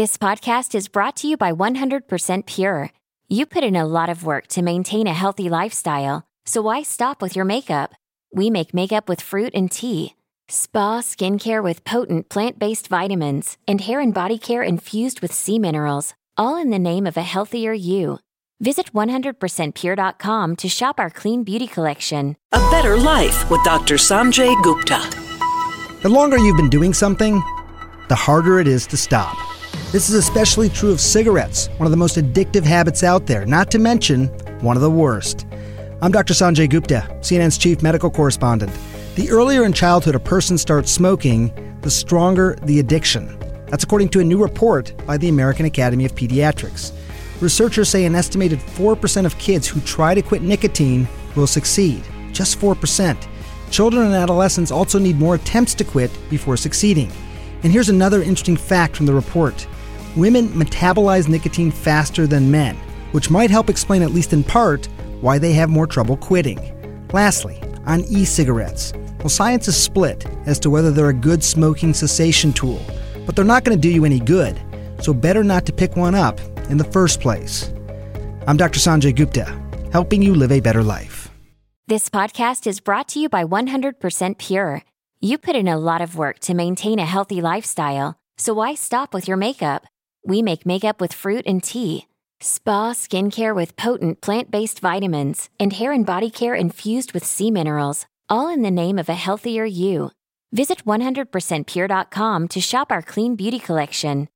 This podcast is brought to you by 100% Pure. You put in a lot of work to maintain a healthy lifestyle, so why stop with your makeup? We make makeup with fruit and tea, spa skincare with potent plant based vitamins, and hair and body care infused with sea minerals, all in the name of a healthier you. Visit 100%pure.com to shop our clean beauty collection. A better life with Dr. Sanjay Gupta. The longer you've been doing something, the harder it is to stop. This is especially true of cigarettes, one of the most addictive habits out there, not to mention one of the worst. I'm Dr. Sanjay Gupta, CNN's chief medical correspondent. The earlier in childhood a person starts smoking, the stronger the addiction. That's according to a new report by the American Academy of Pediatrics. Researchers say an estimated 4% of kids who try to quit nicotine will succeed. Just 4%. Children and adolescents also need more attempts to quit before succeeding. And here's another interesting fact from the report women metabolize nicotine faster than men, which might help explain, at least in part, why they have more trouble quitting. Lastly, on e cigarettes. Well, science is split as to whether they're a good smoking cessation tool, but they're not going to do you any good, so better not to pick one up in the first place. I'm Dr. Sanjay Gupta, helping you live a better life. This podcast is brought to you by 100% Pure. You put in a lot of work to maintain a healthy lifestyle, so why stop with your makeup? We make makeup with fruit and tea, spa skincare with potent plant based vitamins, and hair and body care infused with sea minerals, all in the name of a healthier you. Visit 100%pure.com to shop our clean beauty collection.